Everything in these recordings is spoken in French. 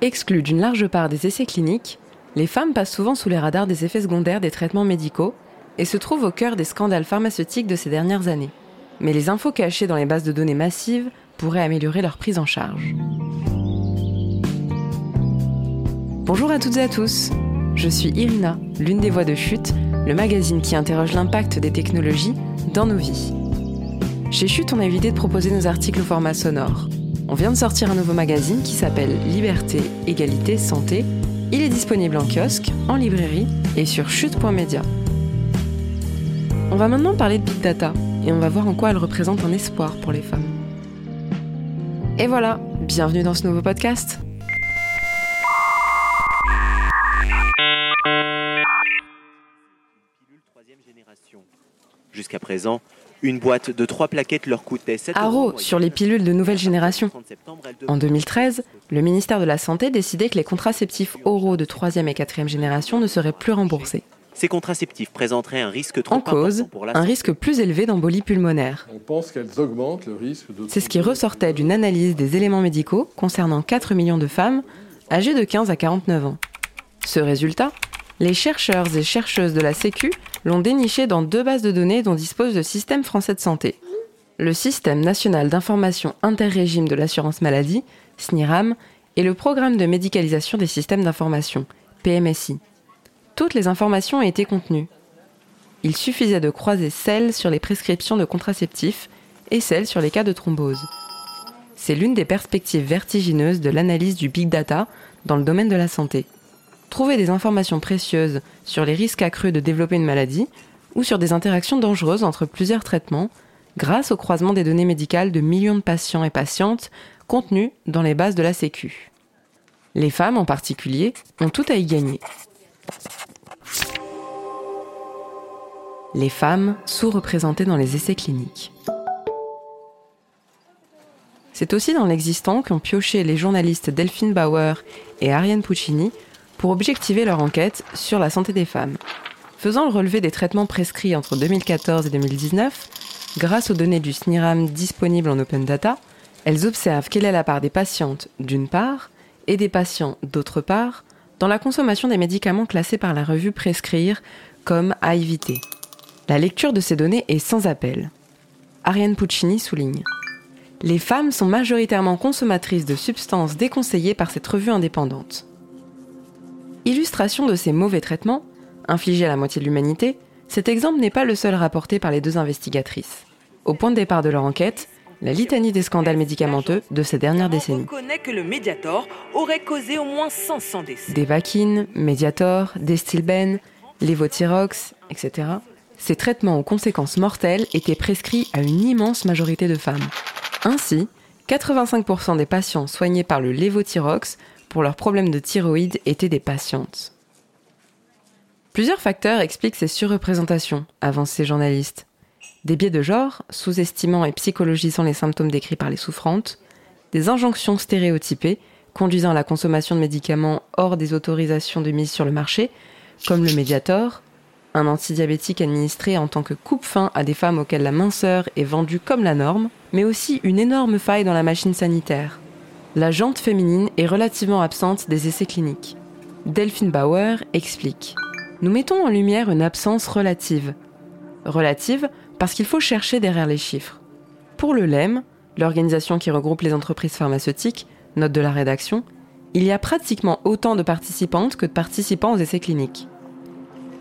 Exclues d'une large part des essais cliniques, les femmes passent souvent sous les radars des effets secondaires des traitements médicaux et se trouvent au cœur des scandales pharmaceutiques de ces dernières années. Mais les infos cachées dans les bases de données massives pourraient améliorer leur prise en charge. Bonjour à toutes et à tous, je suis Irina, l'une des voix de Chute, le magazine qui interroge l'impact des technologies dans nos vies. Chez Chute, on a eu l'idée de proposer nos articles au format sonore. On vient de sortir un nouveau magazine qui s'appelle Liberté, Égalité, Santé. Il est disponible en kiosque, en librairie et sur chute.media. On va maintenant parler de Big Data et on va voir en quoi elle représente un espoir pour les femmes. Et voilà, bienvenue dans ce nouveau podcast. Jusqu'à présent, une boîte de trois plaquettes leur coûtait 7 Haro sur les pilules de nouvelle génération. En 2013, le ministère de la Santé décidait que les contraceptifs oraux de troisième et quatrième génération ne seraient plus remboursés. Ces contraceptifs présenteraient un risque trop En cause, important pour la un risque plus élevé d'embolie pulmonaire. On pense qu'elles augmentent le risque de... C'est ce qui ressortait d'une analyse des éléments médicaux concernant 4 millions de femmes âgées de 15 à 49 ans. Ce résultat, les chercheurs et chercheuses de la Sécu l'ont déniché dans deux bases de données dont dispose le système français de santé. Le système national d'information interrégime de l'assurance maladie, SNIRAM, et le programme de médicalisation des systèmes d'information, PMSI. Toutes les informations été contenues. Il suffisait de croiser celles sur les prescriptions de contraceptifs et celles sur les cas de thrombose. C'est l'une des perspectives vertigineuses de l'analyse du big data dans le domaine de la santé. Trouver des informations précieuses sur les risques accrus de développer une maladie ou sur des interactions dangereuses entre plusieurs traitements grâce au croisement des données médicales de millions de patients et patientes contenues dans les bases de la Sécu. Les femmes en particulier ont tout à y gagner. Les femmes sous-représentées dans les essais cliniques. C'est aussi dans l'existant qu'ont pioché les journalistes Delphine Bauer et Ariane Puccini pour objectiver leur enquête sur la santé des femmes. Faisant le relevé des traitements prescrits entre 2014 et 2019, grâce aux données du SNIRAM disponibles en open data, elles observent quelle est la part des patientes, d'une part, et des patients, d'autre part, dans la consommation des médicaments classés par la revue Prescrire comme à éviter. La lecture de ces données est sans appel. Ariane Puccini souligne Les femmes sont majoritairement consommatrices de substances déconseillées par cette revue indépendante. De ces mauvais traitements, infligés à la moitié de l'humanité, cet exemple n'est pas le seul rapporté par les deux investigatrices. Au point de départ de leur enquête, la litanie des scandales médicamenteux de ces dernières décennies. On reconnaît que le Mediator aurait causé au moins 500 décès. Devakin, Mediator, Destilben, Levothyrox, etc. Ces traitements aux conséquences mortelles étaient prescrits à une immense majorité de femmes. Ainsi, 85% des patients soignés par le Levothyrox pour leurs problèmes de thyroïde étaient des patientes. Plusieurs facteurs expliquent ces surreprésentations, avancent ces journalistes. Des biais de genre, sous-estimant et psychologisant les symptômes décrits par les souffrantes, des injonctions stéréotypées, conduisant à la consommation de médicaments hors des autorisations de mise sur le marché, comme le Mediator, un antidiabétique administré en tant que coupe-faim à des femmes auxquelles la minceur est vendue comme la norme, mais aussi une énorme faille dans la machine sanitaire. La jante féminine est relativement absente des essais cliniques. Delphine Bauer explique Nous mettons en lumière une absence relative. Relative parce qu'il faut chercher derrière les chiffres. Pour le LEM, l'organisation qui regroupe les entreprises pharmaceutiques, note de la rédaction, il y a pratiquement autant de participantes que de participants aux essais cliniques.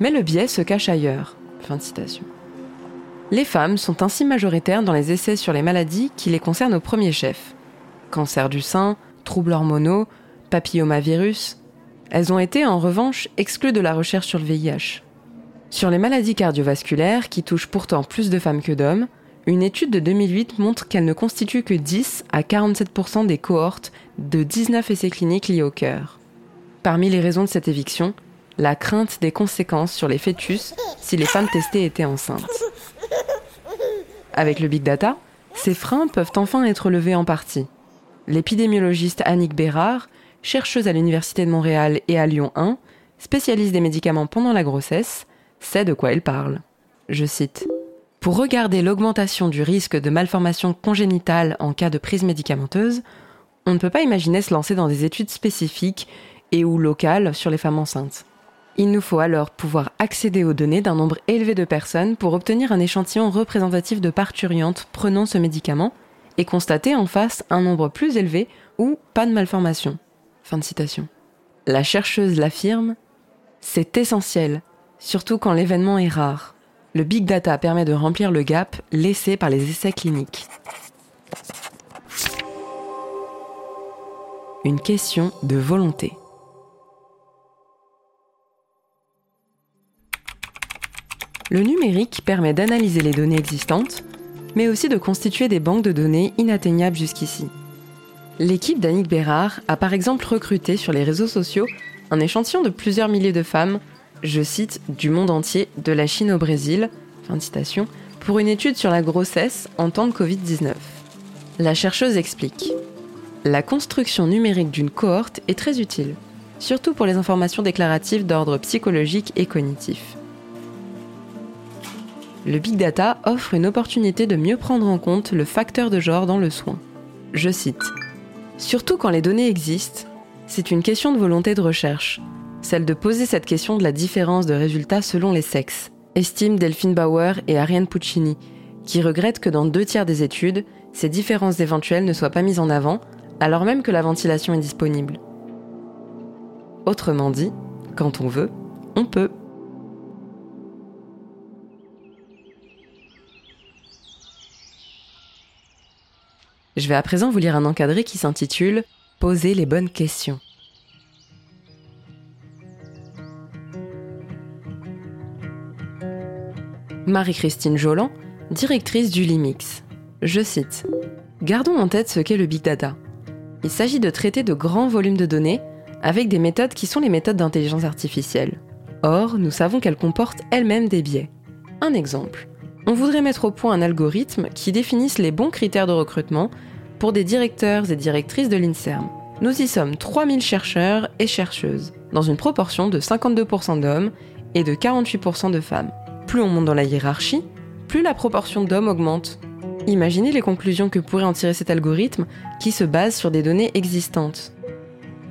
Mais le biais se cache ailleurs. Les femmes sont ainsi majoritaires dans les essais sur les maladies qui les concernent au premier chef. Cancer du sein, troubles hormonaux, papillomavirus. Elles ont été en revanche exclues de la recherche sur le VIH. Sur les maladies cardiovasculaires, qui touchent pourtant plus de femmes que d'hommes, une étude de 2008 montre qu'elles ne constituent que 10 à 47% des cohortes de 19 essais cliniques liés au cœur. Parmi les raisons de cette éviction, la crainte des conséquences sur les fœtus si les femmes testées étaient enceintes. Avec le big data, ces freins peuvent enfin être levés en partie. L'épidémiologiste Annick Bérard, chercheuse à l'Université de Montréal et à Lyon 1, spécialiste des médicaments pendant la grossesse, sait de quoi elle parle. Je cite Pour regarder l'augmentation du risque de malformation congénitale en cas de prise médicamenteuse, on ne peut pas imaginer se lancer dans des études spécifiques et ou locales sur les femmes enceintes. Il nous faut alors pouvoir accéder aux données d'un nombre élevé de personnes pour obtenir un échantillon représentatif de parturiantes prenant ce médicament et constater en face un nombre plus élevé ou pas de malformation. Fin de citation. La chercheuse l'affirme, c'est essentiel, surtout quand l'événement est rare. Le big data permet de remplir le gap laissé par les essais cliniques. Une question de volonté. Le numérique permet d'analyser les données existantes, mais aussi de constituer des banques de données inatteignables jusqu'ici. L'équipe d'Annick Bérard a par exemple recruté sur les réseaux sociaux un échantillon de plusieurs milliers de femmes, je cite, du monde entier, de la Chine au Brésil, fin de citation, pour une étude sur la grossesse en temps de Covid-19. La chercheuse explique. La construction numérique d'une cohorte est très utile, surtout pour les informations déclaratives d'ordre psychologique et cognitif le big data offre une opportunité de mieux prendre en compte le facteur de genre dans le soin. Je cite Surtout quand les données existent, c'est une question de volonté de recherche, celle de poser cette question de la différence de résultats selon les sexes, estiment Delphine Bauer et Ariane Puccini, qui regrettent que dans deux tiers des études, ces différences éventuelles ne soient pas mises en avant, alors même que la ventilation est disponible. Autrement dit, quand on veut, on peut. Je vais à présent vous lire un encadré qui s'intitule Poser les bonnes questions. Marie-Christine Jolan, directrice du LIMIX. Je cite Gardons en tête ce qu'est le big data. Il s'agit de traiter de grands volumes de données avec des méthodes qui sont les méthodes d'intelligence artificielle. Or, nous savons qu'elles comportent elles-mêmes des biais. Un exemple. On voudrait mettre au point un algorithme qui définisse les bons critères de recrutement pour des directeurs et directrices de l'INSERM. Nous y sommes 3000 chercheurs et chercheuses, dans une proportion de 52% d'hommes et de 48% de femmes. Plus on monte dans la hiérarchie, plus la proportion d'hommes augmente. Imaginez les conclusions que pourrait en tirer cet algorithme qui se base sur des données existantes.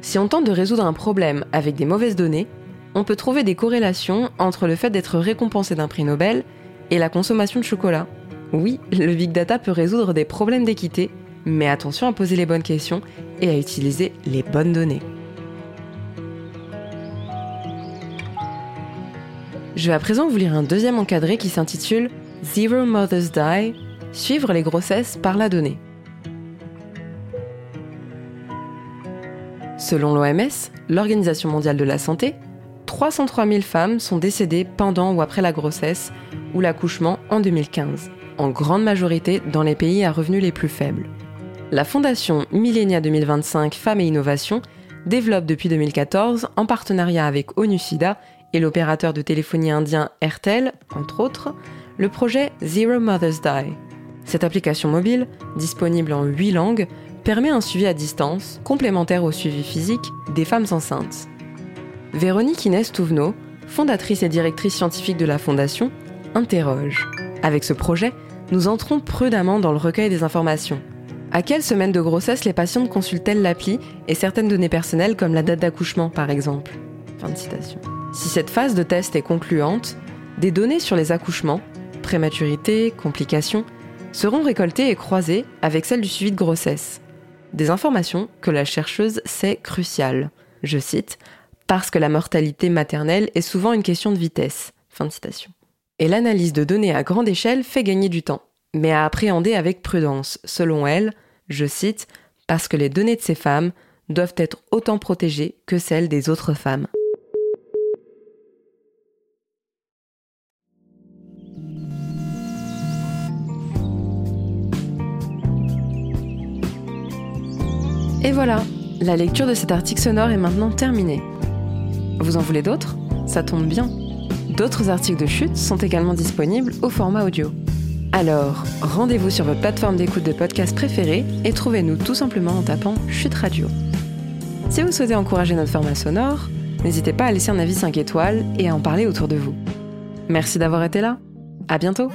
Si on tente de résoudre un problème avec des mauvaises données, on peut trouver des corrélations entre le fait d'être récompensé d'un prix Nobel et la consommation de chocolat. Oui, le big data peut résoudre des problèmes d'équité, mais attention à poser les bonnes questions et à utiliser les bonnes données. Je vais à présent vous lire un deuxième encadré qui s'intitule Zero Mothers Die, suivre les grossesses par la donnée. Selon l'OMS, l'Organisation mondiale de la santé, 303 000 femmes sont décédées pendant ou après la grossesse ou l'accouchement en 2015, en grande majorité dans les pays à revenus les plus faibles. La fondation Millennia 2025 Femmes et Innovation développe depuis 2014, en partenariat avec ONU-SIDA et l'opérateur de téléphonie indien Airtel, entre autres, le projet Zero Mothers Die. Cette application mobile, disponible en 8 langues, permet un suivi à distance, complémentaire au suivi physique, des femmes enceintes. Véronique Inès Touvenot, fondatrice et directrice scientifique de la fondation, interroge. Avec ce projet, nous entrons prudemment dans le recueil des informations. À quelle semaine de grossesse les patientes consultent-elles l'appli et certaines données personnelles comme la date d'accouchement par exemple? Si cette phase de test est concluante, des données sur les accouchements, prématurité, complications, seront récoltées et croisées avec celles du suivi de grossesse. Des informations que la chercheuse sait cruciales. Je cite, parce que la mortalité maternelle est souvent une question de vitesse. Fin de citation. Et l'analyse de données à grande échelle fait gagner du temps, mais à appréhender avec prudence, selon elle, je cite, parce que les données de ces femmes doivent être autant protégées que celles des autres femmes. Et voilà, la lecture de cet article sonore est maintenant terminée. Vous en voulez d'autres? Ça tombe bien. D'autres articles de chute sont également disponibles au format audio. Alors, rendez-vous sur votre plateforme d'écoute de podcast préférée et trouvez-nous tout simplement en tapant Chute Radio. Si vous souhaitez encourager notre format sonore, n'hésitez pas à laisser un avis 5 étoiles et à en parler autour de vous. Merci d'avoir été là. À bientôt!